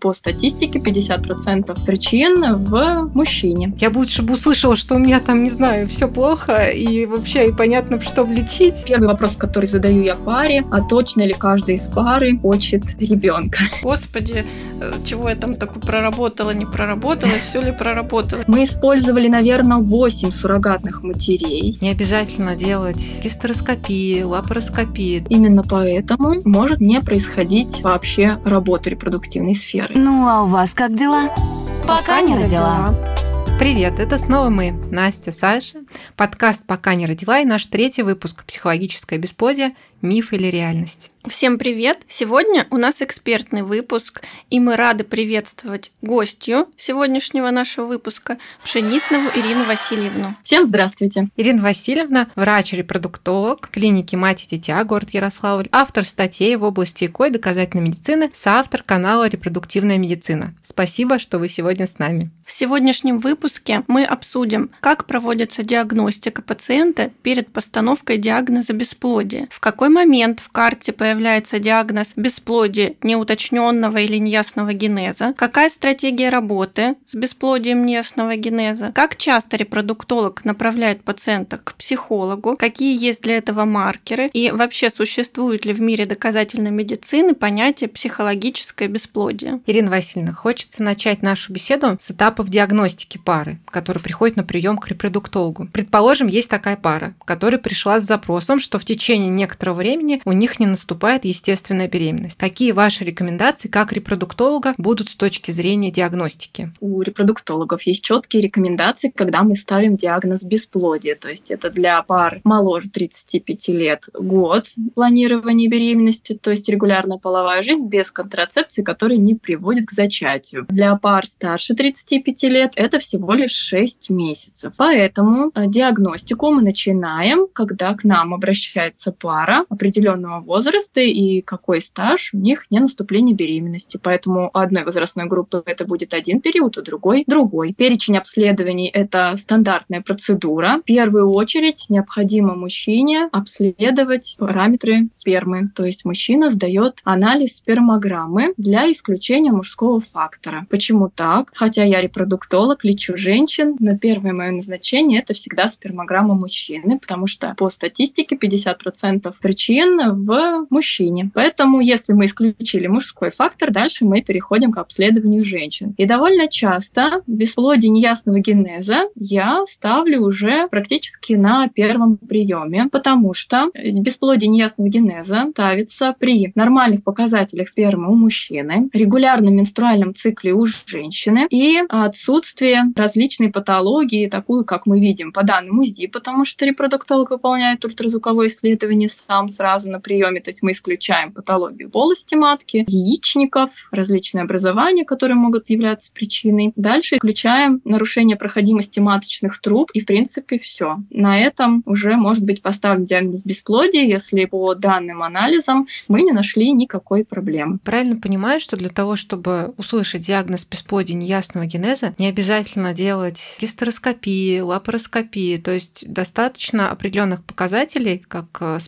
По статистике 50% причин в мужчине. Я бы лучше бы услышала, что у меня там, не знаю, все плохо и вообще и понятно, что лечить. Первый вопрос, который задаю я паре, а точно ли каждый из пары хочет ребенка? Господи, чего я там такое проработала, не проработала, все ли проработала? Мы использовали, наверное, 8 суррогатных матерей. Не обязательно делать гистероскопии, лапароскопии. Именно поэтому может не происходить вообще работа репродуктивной сферы. Ну а у вас как дела? Пока, Пока не родила. родила. Привет, это снова мы, Настя, Саша, подкаст «Пока не родила» и наш третий выпуск «Психологическое бесплодие. Миф или реальность». Всем привет! Сегодня у нас экспертный выпуск, и мы рады приветствовать гостью сегодняшнего нашего выпуска Пшениснову Ирину Васильевну. Всем здравствуйте! Ирина Васильевна – врач-репродуктолог клиники «Мать и дитя», город Ярославль, автор статей в области ЭКО и доказательной медицины, соавтор канала «Репродуктивная медицина». Спасибо, что вы сегодня с нами. В сегодняшнем выпуске мы обсудим, как проводится диагностика пациента перед постановкой диагноза бесплодия, в какой момент в карте по появляется диагноз бесплодия неуточненного или неясного генеза, какая стратегия работы с бесплодием неясного генеза, как часто репродуктолог направляет пациента к психологу, какие есть для этого маркеры и вообще существует ли в мире доказательной медицины понятие психологическое бесплодие. Ирина Васильевна, хочется начать нашу беседу с этапов диагностики пары, которая приходит на прием к репродуктологу. Предположим, есть такая пара, которая пришла с запросом, что в течение некоторого времени у них не наступает естественная беременность. Какие ваши рекомендации как репродуктолога будут с точки зрения диагностики? У репродуктологов есть четкие рекомендации, когда мы ставим диагноз бесплодия. То есть это для пар моложе 35 лет год планирования беременности, то есть регулярная половая жизнь без контрацепции, которая не приводит к зачатию. Для пар старше 35 лет это всего лишь 6 месяцев. Поэтому э, диагностику мы начинаем, когда к нам обращается пара определенного возраста, и какой стаж у них не наступление беременности. Поэтому у одной возрастной группы это будет один период, у другой другой. Перечень обследований – это стандартная процедура. В первую очередь необходимо мужчине обследовать параметры спермы. То есть мужчина сдает анализ спермограммы для исключения мужского фактора. Почему так? Хотя я репродуктолог, лечу женщин, но первое мое назначение – это всегда спермограмма мужчины, потому что по статистике 50% причин в мужчине. Поэтому, если мы исключили мужской фактор, дальше мы переходим к обследованию женщин. И довольно часто бесплодие неясного генеза я ставлю уже практически на первом приеме, потому что бесплодие неясного генеза ставится при нормальных показателях спермы у мужчины, регулярном менструальном цикле у женщины и отсутствие различной патологии, такую, как мы видим по данным УЗИ, потому что репродуктолог выполняет ультразвуковое исследование сам сразу на приеме, то есть мы исключаем патологию полости матки, яичников, различные образования, которые могут являться причиной. Дальше исключаем нарушение проходимости маточных труб, и в принципе все. На этом уже может быть поставлен диагноз бесплодия, если по данным анализам мы не нашли никакой проблемы. Правильно понимаю, что для того, чтобы услышать диагноз бесплодия неясного генеза, не обязательно делать гистероскопии, лапароскопии, то есть достаточно определенных показателей, как э,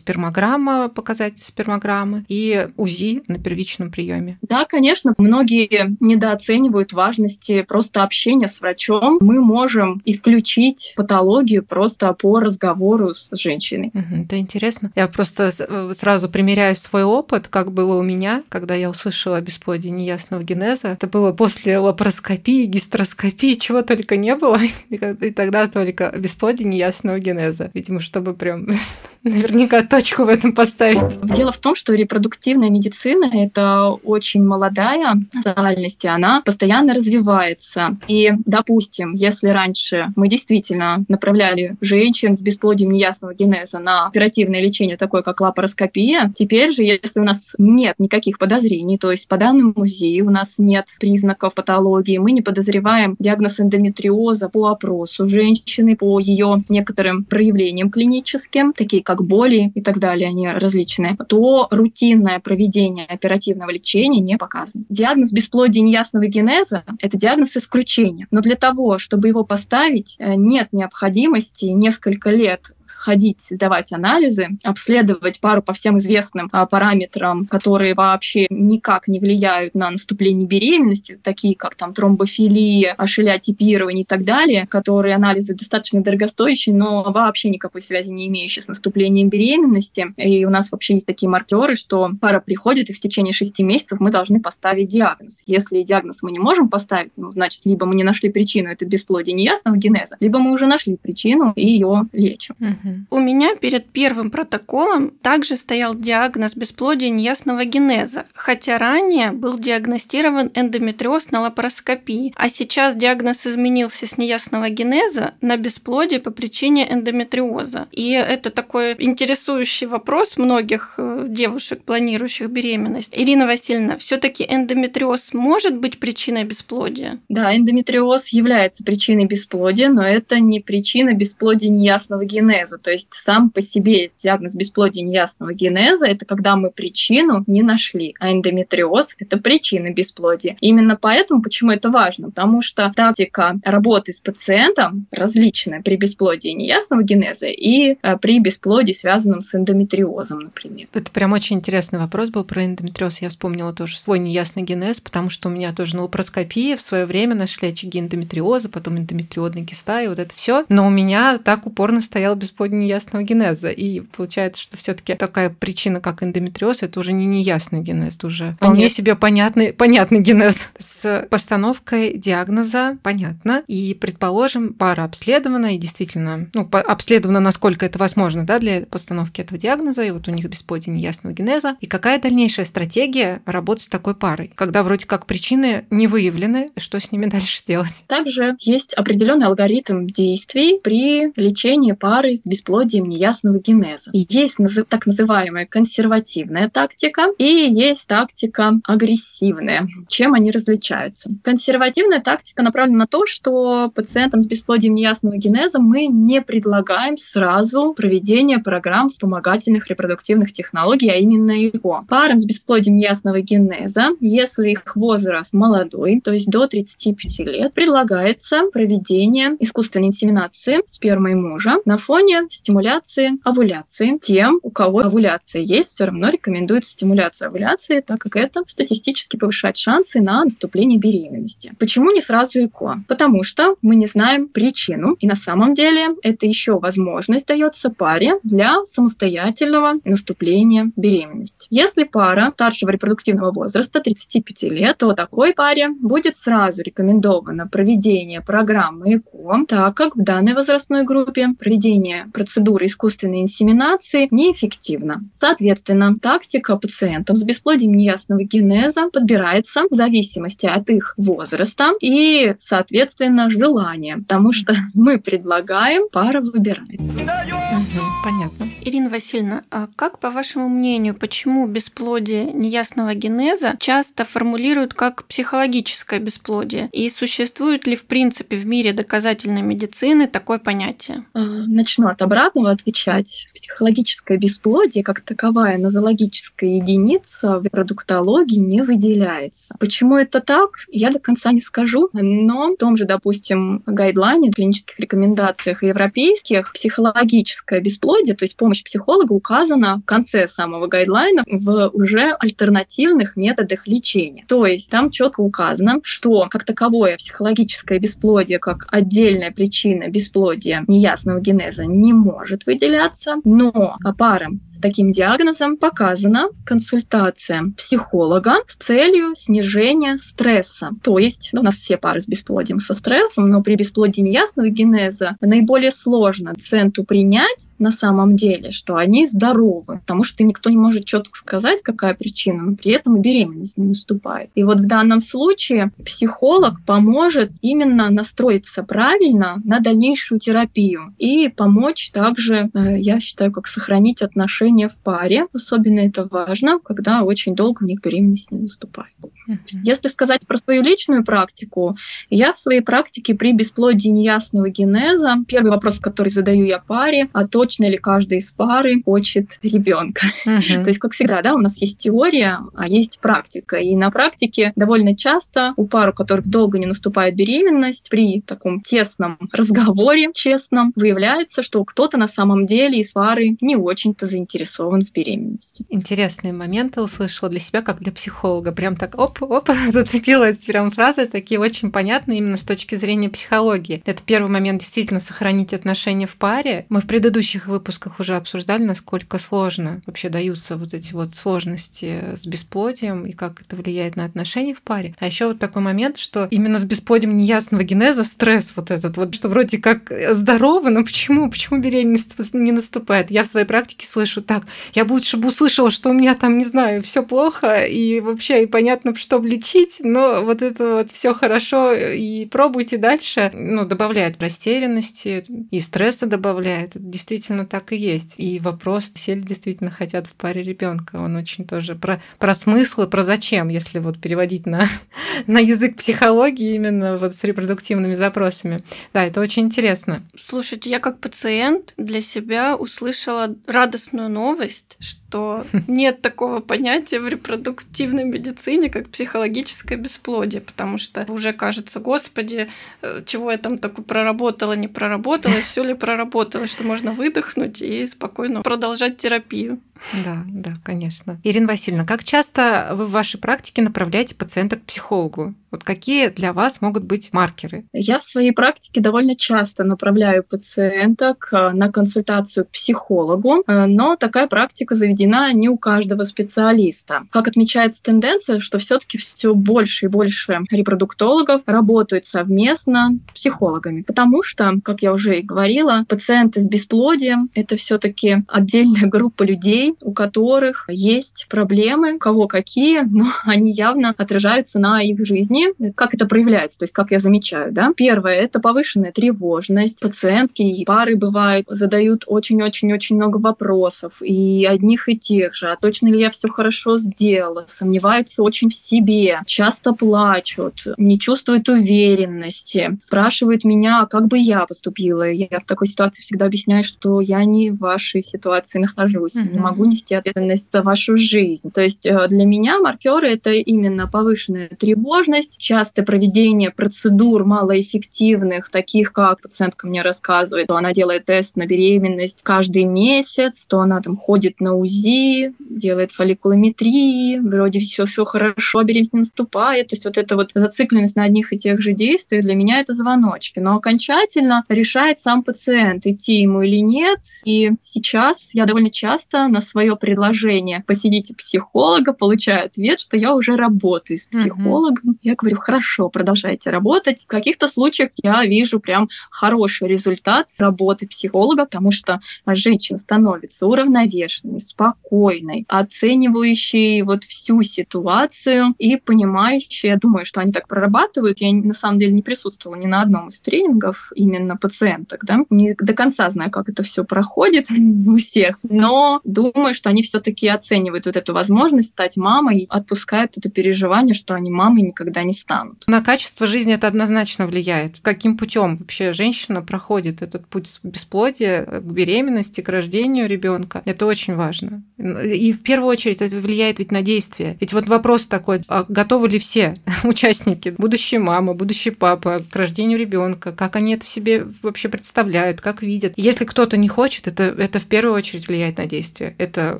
спермограмма, показатель спермограммы, и УЗИ на первичном приеме. Да, конечно, многие недооценивают важности просто общения с врачом. Мы можем исключить патологию просто по разговору с женщиной. Угу, это интересно. Я просто э, сразу примеряю свой опыт, как было у меня, когда я услышала о бесплодии неясного генеза. Это было после лапароскопии, гистероскопии, чего только не было. И тогда только бесплодие неясного генеза. Видимо, чтобы прям наверняка точку в этом поставить. Дело в том, что репродуктивная медицина — это очень молодая специальность, и она постоянно развивается. И, допустим, если раньше мы действительно направляли женщин с бесплодием неясного генеза на оперативное лечение, такое как лапароскопия, теперь же, если у нас нет никаких подозрений, то есть по данным УЗИ у нас нет признаков патологии, мы не подозреваем диагноз эндометриоза по опросу женщины, по ее некоторым проявлениям клиническим, такие как боли и так далее, они различные, то рутинное проведение оперативного лечения не показано. Диагноз бесплодия неясного генеза – это диагноз исключения. Но для того, чтобы его поставить, э, нет необходимости несколько лет ходить, сдавать анализы, обследовать пару по всем известным а, параметрам, которые вообще никак не влияют на наступление беременности, такие как там тромбофилия, ашелиотипирование и так далее, которые анализы достаточно дорогостоящие, но вообще никакой связи не имеющие с наступлением беременности. И у нас вообще есть такие маркеры, что пара приходит, и в течение шести месяцев мы должны поставить диагноз. Если диагноз мы не можем поставить, ну, значит, либо мы не нашли причину, это бесплодие неясного генеза, либо мы уже нашли причину и ее лечим. Угу. У меня перед первым протоколом также стоял диагноз бесплодия неясного генеза, хотя ранее был диагностирован эндометриоз на лапароскопии, а сейчас диагноз изменился с неясного генеза на бесплодие по причине эндометриоза. И это такой интересующий вопрос многих э, девушек, планирующих беременность. Ирина Васильевна, все-таки эндометриоз может быть причиной бесплодия? Да, эндометриоз является причиной бесплодия, но это не причина бесплодия неясного генеза. То есть сам по себе диагноз бесплодия неясного генеза – это когда мы причину не нашли, а эндометриоз – это причина бесплодия. Именно поэтому, почему это важно? Потому что тактика работы с пациентом различная при бесплодии неясного генеза и э, при бесплодии, связанном с эндометриозом, например. Это прям очень интересный вопрос был про эндометриоз. Я вспомнила тоже свой неясный генез, потому что у меня тоже на лапароскопии в свое время нашли очаги эндометриоза, потом эндометриозная киста и вот это все. Но у меня так упорно стоял бесплодие неясного генеза. И получается, что все таки такая причина, как эндометриоз, это уже не неясный генез, это уже вполне Понятно. себе понятный, понятный генез. С постановкой диагноза понятно. И, предположим, пара обследована и действительно, ну, обследована, насколько это возможно, да, для постановки этого диагноза, и вот у них бесплодие неясного генеза. И какая дальнейшая стратегия работы с такой парой, когда вроде как причины не выявлены, что с ними дальше делать? Также есть определенный алгоритм действий при лечении пары с бесплодием неясного генеза. И есть так называемая консервативная тактика и есть тактика агрессивная. Чем они различаются? Консервативная тактика направлена на то, что пациентам с бесплодием неясного генеза мы не предлагаем сразу проведение программ вспомогательных репродуктивных технологий, а именно его. Парам с бесплодием неясного генеза, если их возраст молодой, то есть до 35 лет, предлагается проведение искусственной инсеминации спермой мужа на фоне стимуляции овуляции. Тем, у кого овуляция есть, все равно рекомендуется стимуляция овуляции, так как это статистически повышает шансы на наступление беременности. Почему не сразу ЭКО? Потому что мы не знаем причину, и на самом деле это еще возможность дается паре для самостоятельного наступления беременности. Если пара старшего репродуктивного возраста 35 лет, то такой паре будет сразу рекомендовано проведение программы ЭКО, так как в данной возрастной группе проведение процедуры искусственной инсеминации неэффективно. Соответственно, тактика пациентам с бесплодием неясного генеза подбирается в зависимости от их возраста и, соответственно, желания, потому что мы предлагаем, пара выбирает. Угу, понятно. Ирина Васильевна, а как, по вашему мнению, почему бесплодие неясного генеза часто формулируют как психологическое бесплодие? И существует ли, в принципе, в мире доказательной медицины такое понятие? А, начну от обратного отвечать. Психологическое бесплодие, как таковая нозологическая единица в репродуктологии не выделяется. Почему это так, я до конца не скажу, но в том же, допустим, гайдлайне, клинических рекомендациях европейских, психологическое бесплодие, то есть помощь психолога указана в конце самого гайдлайна в уже альтернативных методах лечения. То есть там четко указано, что как таковое психологическое бесплодие, как отдельная причина бесплодия неясного генеза не может выделяться, но парам с таким диагнозом показана консультация психолога с целью снижения стресса. То есть ну, у нас все пары с бесплодием со стрессом, но при бесплодии неясного генеза наиболее сложно пациенту принять на самом деле, что они здоровы, потому что никто не может четко сказать, какая причина, но при этом и беременность не наступает. И вот в данном случае психолог поможет именно настроиться правильно на дальнейшую терапию и помочь также, э, я считаю, как сохранить отношения в паре. Особенно это важно, когда очень долго у них беременность не наступает. Uh-huh. Если сказать про свою личную практику, я в своей практике при бесплодии неясного генеза, первый вопрос, который задаю я паре, а точно ли каждый из пары хочет ребенка? Uh-huh. То есть, как всегда, да, у нас есть теория, а есть практика. И на практике довольно часто у пар, у которых долго не наступает беременность, при таком тесном разговоре, честном, выявляется, что кто-то на самом деле из пары не очень-то заинтересован в беременности. Интересные моменты услышала для себя, как для психолога. Прям так оп-оп, зацепилась прям фразы такие очень понятные именно с точки зрения психологии. Это первый момент действительно сохранить отношения в паре. Мы в предыдущих выпусках уже обсуждали, насколько сложно вообще даются вот эти вот сложности с бесплодием и как это влияет на отношения в паре. А еще вот такой момент, что именно с бесплодием неясного генеза стресс вот этот вот, что вроде как здорово, но почему, почему беременность не наступает? Я в своей практике слышу так, я лучше бы услышала, что у меня там, не знаю, все плохо и вообще и понятно, что лечить, но вот это вот все хорошо и пробуйте дальше, ну, добавляет растерянности и стресса добавляет. Это действительно так и есть. И вопрос, все ли действительно хотят в паре ребенка, он очень тоже про, про смысл и про зачем, если вот переводить на, на язык психологии именно вот с репродуктивными запросами. Да, это очень интересно. Слушайте, я как пациент для себя услышала радостную новость, что нет такого понятия в репродуктивной медицине, как психологическое бесплодие, потому что уже кажется, господи, э, чего я там такое проработала, не проработала, все ли проработала, что можно выдохнуть и спокойно продолжать терапию. Да, да, конечно. Ирина Васильевна, как часто вы в вашей практике направляете пациента к психологу? Вот какие для вас могут быть маркеры? Я в своей практике довольно часто направляю пациенток э, на консультацию к психологу, э, но такая практика заведена не у каждого специалиста. Как отмечается тенденция, что все-таки все больше и больше репродуктологов работают совместно с психологами, потому что, как я уже и говорила, пациенты с бесплодием — это все-таки отдельная группа людей, у которых есть проблемы, кого какие, но они явно отражаются на их жизни, как это проявляется, то есть как я замечаю, да. Первое — это повышенная тревожность. Пациентки и пары бывают, задают очень-очень-очень много вопросов, и одних и тех же. А точно ли я все хорошо сделала? Сомневаются очень в себе, часто плачут, не чувствуют уверенности, спрашивают меня, как бы я поступила. Я в такой ситуации всегда объясняю, что я не в вашей ситуации нахожусь, mm-hmm. не могу нести ответственность за вашу жизнь. То есть э, для меня маркеры это именно повышенная тревожность, есть часто проведение процедур малоэффективных, таких как пациентка мне рассказывает, то она делает тест на беременность каждый месяц, то она там ходит на УЗИ, делает фолликулометрии, вроде все все хорошо, беременность не наступает. То есть вот эта вот зацикленность на одних и тех же действиях для меня это звоночки. Но окончательно решает сам пациент, идти ему или нет. И сейчас я довольно часто на свое предложение посидите психолога получаю ответ, что я уже работаю с психологом. Mm-hmm. Я говорю, хорошо, продолжайте работать. В каких-то случаях я вижу прям хороший результат работы психолога, потому что женщина становится уравновешенной, спокойной, оценивающей вот всю ситуацию и понимающей. Я думаю, что они так прорабатывают. Я на самом деле не присутствовала ни на одном из тренингов именно пациенток, да, не до конца знаю, как это все проходит у всех, но думаю, что они все-таки оценивают вот эту возможность стать мамой, отпускают это переживание, что они мамой никогда не не станут. На качество жизни это однозначно влияет. Каким путем вообще женщина проходит этот путь бесплодия к беременности, к рождению ребенка? Это очень важно. И в первую очередь это влияет ведь на действие. Ведь вот вопрос такой, а готовы ли все участники, будущие мама, будущий папа к рождению ребенка, как они это в себе вообще представляют, как видят. Если кто-то не хочет, это, это в первую очередь влияет на действие. Это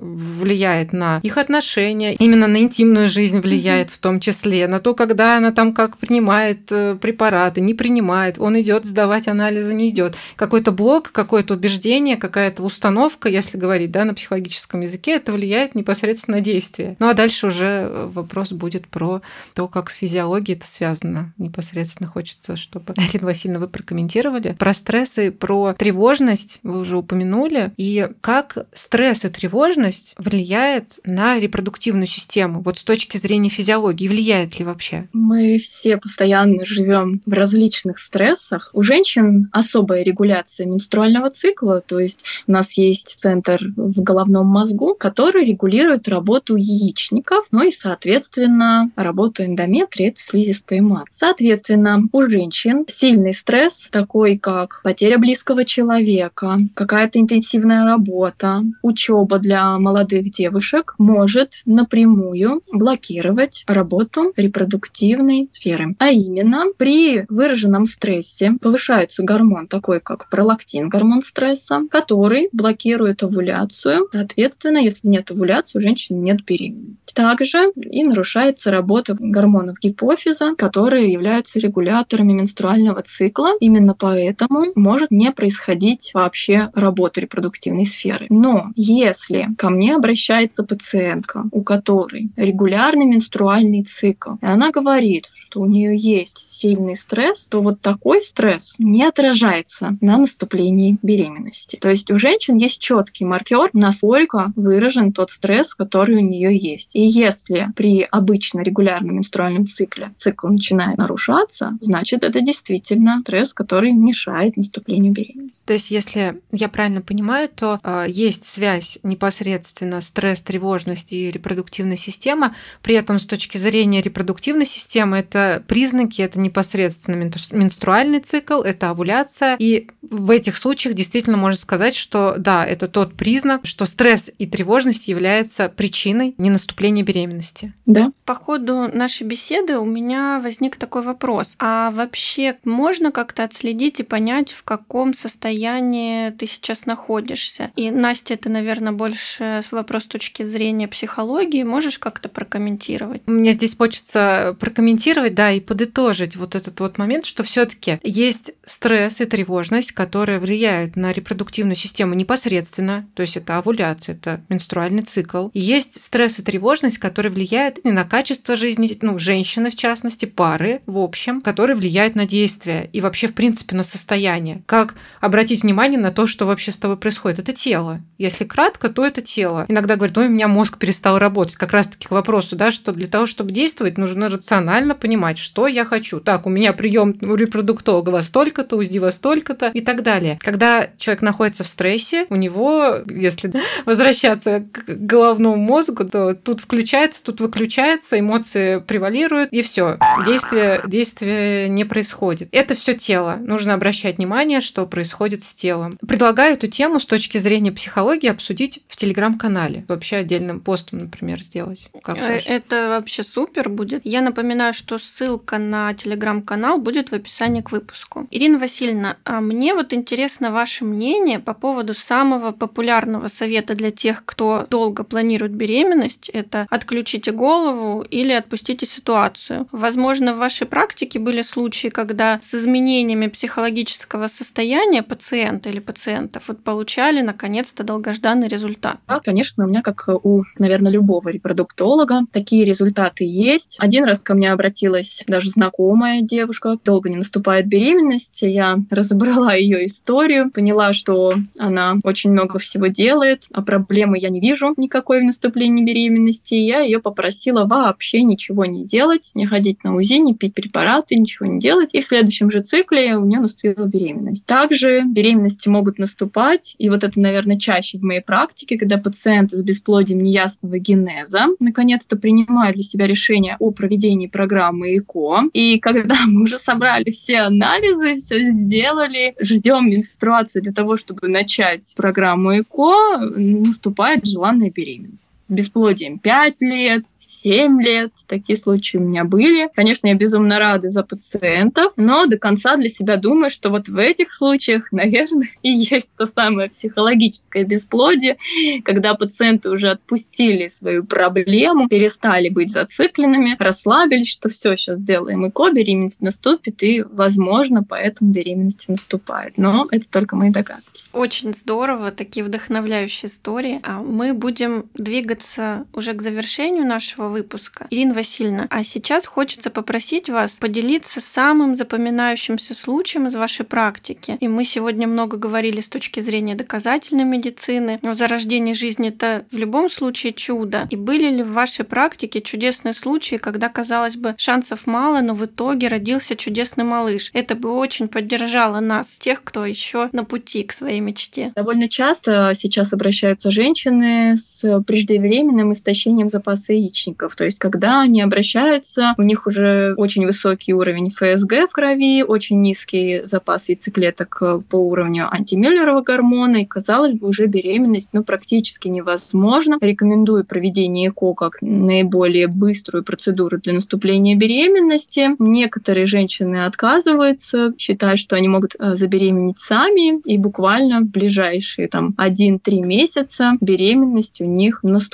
влияет на их отношения, именно на интимную жизнь влияет в том числе, на то, когда она там как принимает э, препараты, не принимает, он идет сдавать анализы, не идет. Какой-то блок, какое-то убеждение, какая-то установка, если говорить да, на психологическом языке, это влияет непосредственно на действие. Ну а дальше уже э, вопрос будет про то, как с физиологией это связано. Непосредственно хочется, чтобы, Ирина Васильевна, вы прокомментировали. Про стрессы, про тревожность вы уже упомянули. И как стресс и тревожность влияет на репродуктивную систему? Вот с точки зрения физиологии, влияет ли вообще? Мы все постоянно живем в различных стрессах. У женщин особая регуляция менструального цикла, то есть у нас есть центр в головном мозгу, который регулирует работу яичников, ну и, соответственно, работу эндометрия, это слизистая мат. Соответственно, у женщин сильный стресс, такой как потеря близкого человека, какая-то интенсивная работа, учеба для молодых девушек может напрямую блокировать работу репродуктивной сферы. А именно, при выраженном стрессе повышается гормон такой, как пролактин, гормон стресса, который блокирует овуляцию. Соответственно, если нет овуляции, у женщины нет беременности. Также и нарушается работа гормонов гипофиза, которые являются регуляторами менструального цикла. Именно поэтому может не происходить вообще работа репродуктивной сферы. Но если ко мне обращается пациентка, у которой регулярный менструальный цикл, и она говорит, что у нее есть сильный стресс, то вот такой стресс не отражается на наступлении беременности. То есть у женщин есть четкий маркер, насколько выражен тот стресс, который у нее есть. И если при обычно регулярном менструальном цикле цикл начинает нарушаться, значит это действительно стресс, который мешает наступлению беременности. То есть если я правильно понимаю, то э, есть связь непосредственно стресс, тревожность и репродуктивная система. При этом с точки зрения репродуктивной системы это признаки, это непосредственно менструальный цикл, это овуляция. И в этих случаях действительно можно сказать, что да, это тот признак, что стресс и тревожность являются причиной ненаступления беременности. Да. По ходу нашей беседы у меня возник такой вопрос. А вообще можно как-то отследить и понять, в каком состоянии ты сейчас находишься? И, Настя, это, наверное, больше вопрос с точки зрения психологии. Можешь как-то прокомментировать? Мне здесь хочется прокомментировать да, и подытожить вот этот вот момент, что все таки есть стресс и тревожность, которые влияют на репродуктивную систему непосредственно, то есть это овуляция, это менструальный цикл. И есть стресс и тревожность, которые влияют и на качество жизни, ну, женщины в частности, пары в общем, которые влияют на действия и вообще, в принципе, на состояние. Как обратить внимание на то, что вообще с тобой происходит? Это тело. Если кратко, то это тело. Иногда говорят, ой, у меня мозг перестал работать. Как раз-таки к вопросу, да, что для того, чтобы действовать, нужно рационально понимать, понимать, что я хочу. Так, у меня прием у репродуктолога во столько-то, УЗДИ во столько-то и так далее. Когда человек находится в стрессе, у него, если возвращаться к головному мозгу, то тут включается, тут выключается, эмоции превалируют, и все. Действие, действие не происходит. Это все тело. Нужно обращать внимание, что происходит с телом. Предлагаю эту тему с точки зрения психологии обсудить в телеграм-канале. Вообще отдельным постом, например, сделать. Как, э, Это вообще супер будет. Я напоминаю, что ссылка на телеграм-канал будет в описании к выпуску. Ирина Васильевна, а мне вот интересно ваше мнение по поводу самого популярного совета для тех, кто долго планирует беременность. Это отключите голову или отпустите ситуацию. Возможно, в вашей практике были случаи, когда с изменениями психологического состояния пациента или пациентов вот получали наконец-то долгожданный результат. Да, конечно, у меня, как у, наверное, любого репродуктолога, такие результаты есть. Один раз ко мне обратилась даже знакомая девушка, долго не наступает беременность. Я разобрала ее историю, поняла, что она очень много всего делает, а проблемы я не вижу никакой в наступлении беременности. Я ее попросила вообще ничего не делать, не ходить на УЗИ, не пить препараты, ничего не делать. И в следующем же цикле у нее наступила беременность. Также беременности могут наступать, и вот это, наверное, чаще в моей практике, когда пациенты с бесплодием неясного генеза наконец-то принимают для себя решение о проведении программы ЭКО. И когда мы уже собрали все анализы, все сделали, ждем менструацию для того, чтобы начать программу ЭКО, наступает желанная беременность. С бесплодием 5 лет, 7 лет. Такие случаи у меня были. Конечно, я безумно рада за пациентов, но до конца для себя думаю, что вот в этих случаях, наверное, и есть то самое психологическое бесплодие, когда пациенты уже отпустили свою проблему, перестали быть зацикленными, расслабились, что все, сейчас сделаем ЭКО, беременность наступит, и, возможно, поэтому беременность наступает. Но это только мои догадки. Очень здорово, такие вдохновляющие истории. А мы будем двигаться уже к завершению нашего выпуска. Ирина Васильевна, а сейчас хочется попросить вас поделиться самым запоминающимся случаем из вашей практики. И мы сегодня много говорили с точки зрения доказательной медицины. Но зарождение жизни это в любом случае чудо. И были ли в вашей практике чудесные случаи, когда казалось бы, шансов мало, но в итоге родился чудесный малыш. Это бы очень поддержало нас, тех, кто еще на пути к своей мечте. Довольно часто сейчас обращаются женщины с преждевременным истощением запаса яичников. То есть, когда они обращаются, у них уже очень высокий уровень ФСГ в крови, очень низкий запас яйцеклеток по уровню антимюллерова гормона, и, казалось бы, уже беременность ну, практически невозможна. Рекомендую проведение ЭКО как наиболее быструю процедуру для наступления беременности. Некоторые женщины отказываются, считают, что они могут э, забеременеть сами, и буквально в ближайшие там 1-3 месяца беременность у них наступает.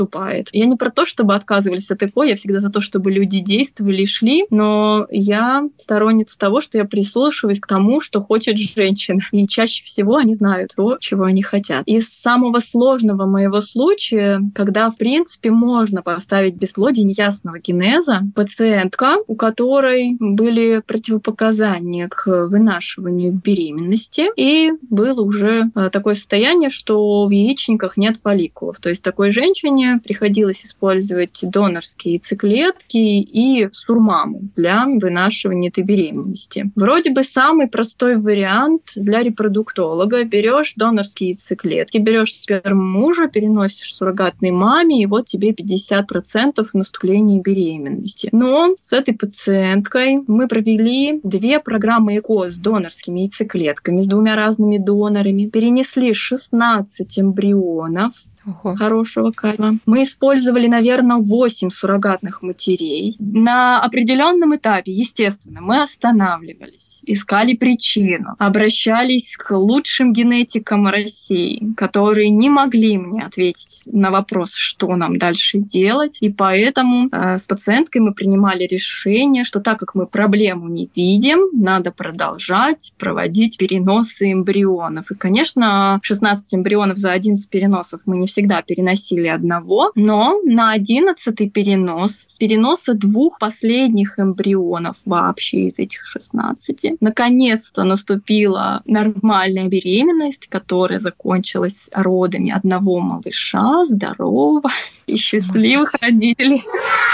Я не про то, чтобы отказывались от ЭКО, я всегда за то, чтобы люди действовали и шли, но я сторонница того, что я прислушиваюсь к тому, что хочет женщина. И чаще всего они знают то, чего они хотят. Из самого сложного моего случая, когда, в принципе, можно поставить бесплодие неясного генеза, пациентка, у которой были противопоказания к вынашиванию беременности, и было уже э, такое состояние, что в яичниках нет фолликулов. То есть такой женщине приходилось использовать донорские яйцеклетки и сурмаму для вынашивания этой беременности. Вроде бы самый простой вариант для репродуктолога. Берешь донорские яйцеклетки, берешь сперму мужа, переносишь суррогатной маме, и вот тебе 50% наступления беременности. Но с этой пациенткой мы провели две программы ЭКО с донорскими яйцеклетками, с двумя разными донорами, перенесли 16 эмбрионов, Ого. хорошего кайфа. Мы использовали, наверное, 8 суррогатных матерей. На определенном этапе, естественно, мы останавливались, искали причину, обращались к лучшим генетикам России, которые не могли мне ответить на вопрос, что нам дальше делать. И поэтому э, с пациенткой мы принимали решение, что так как мы проблему не видим, надо продолжать проводить переносы эмбрионов. И, конечно, 16 эмбрионов за 11 переносов мы не все всегда переносили одного, но на одиннадцатый перенос, с переноса двух последних эмбрионов вообще из этих 16, наконец-то наступила нормальная беременность, которая закончилась родами одного малыша, здорового и счастливых родителей.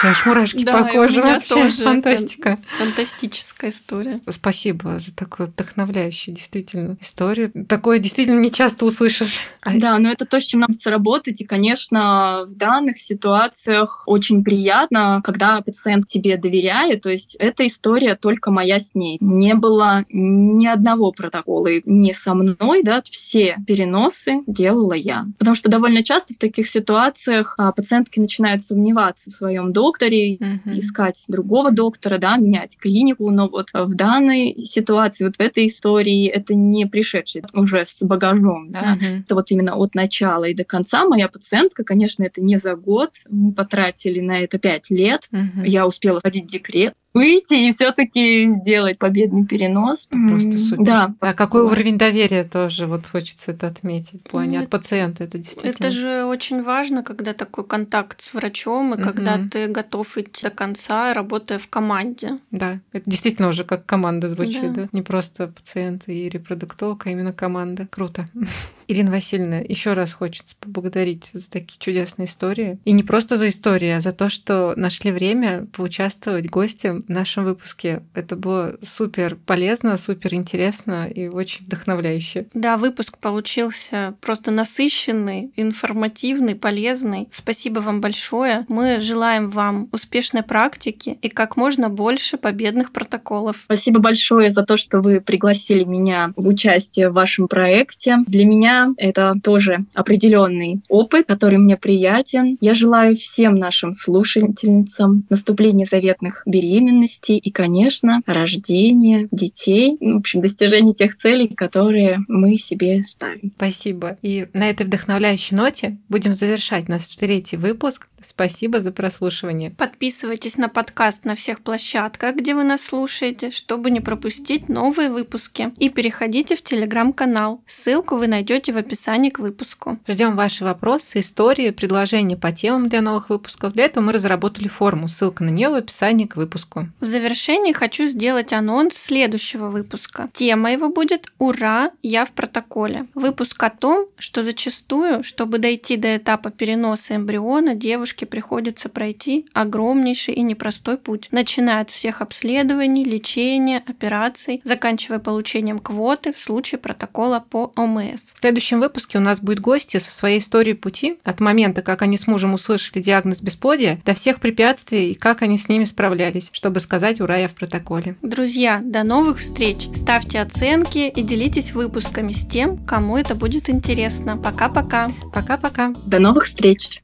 Аж мурашки да, по коже вообще. Тоже Фантастика. Фантастическая история. Спасибо за такую вдохновляющую действительно историю. Такое действительно не часто услышишь. Да, но это то, с чем нам работать. И, конечно, в данных ситуациях очень приятно, когда пациент тебе доверяет. То есть эта история только моя с ней. Не было ни одного протокола не со мной, да, все переносы делала я. Потому что довольно часто в таких ситуациях а, пациентки начинают сомневаться в своем докторе, mm-hmm. искать другого доктора, да, менять клинику, но вот в данной ситуации, вот в этой истории, это не пришедший уже с багажом, да, mm-hmm. это вот именно от начала и до конца моя пациентка, конечно, это не за год, мы потратили на это пять лет, mm-hmm. я успела ходить в декрет, выйти и все-таки сделать победный перенос. Просто супер. Да. А какой вот. уровень доверия тоже вот хочется это отметить в плане ну, от пациента это действительно. Это же очень важно, когда такой контакт с врачом и угу. когда ты готов идти до конца, работая в команде. Да, это действительно уже как команда звучит, да, да? не просто пациент и репродуктолог, а именно команда. Круто. Ирина Васильевна, еще раз хочется поблагодарить за такие чудесные истории. И не просто за истории, а за то, что нашли время поучаствовать гостем в нашем выпуске. Это было супер полезно, супер интересно и очень вдохновляюще. Да, выпуск получился просто насыщенный, информативный, полезный. Спасибо вам большое. Мы желаем вам успешной практики и как можно больше победных протоколов. Спасибо большое за то, что вы пригласили меня в участие в вашем проекте. Для меня это тоже определенный опыт, который мне приятен. Я желаю всем нашим слушательницам наступления заветных беременностей и, конечно, рождение детей, в общем, достижение тех целей, которые мы себе ставим. Спасибо. И на этой вдохновляющей ноте будем завершать наш третий выпуск. Спасибо за прослушивание. Подписывайтесь на подкаст на всех площадках, где вы нас слушаете, чтобы не пропустить новые выпуски. И переходите в телеграм-канал. Ссылку вы найдете найдете в описании к выпуску. Ждем ваши вопросы, истории, предложения по темам для новых выпусков. Для этого мы разработали форму. Ссылка на нее в описании к выпуску. В завершении хочу сделать анонс следующего выпуска. Тема его будет «Ура! Я в протоколе». Выпуск о том, что зачастую, чтобы дойти до этапа переноса эмбриона, девушке приходится пройти огромнейший и непростой путь, начиная от всех обследований, лечения, операций, заканчивая получением квоты в случае протокола по ОМС. В следующем выпуске у нас будет гости со своей историей пути от момента, как они с мужем услышали диагноз бесплодия, до всех препятствий и как они с ними справлялись, чтобы сказать «Ура, я в протоколе». Друзья, до новых встреч! Ставьте оценки и делитесь выпусками с тем, кому это будет интересно. Пока-пока! Пока-пока! До новых встреч!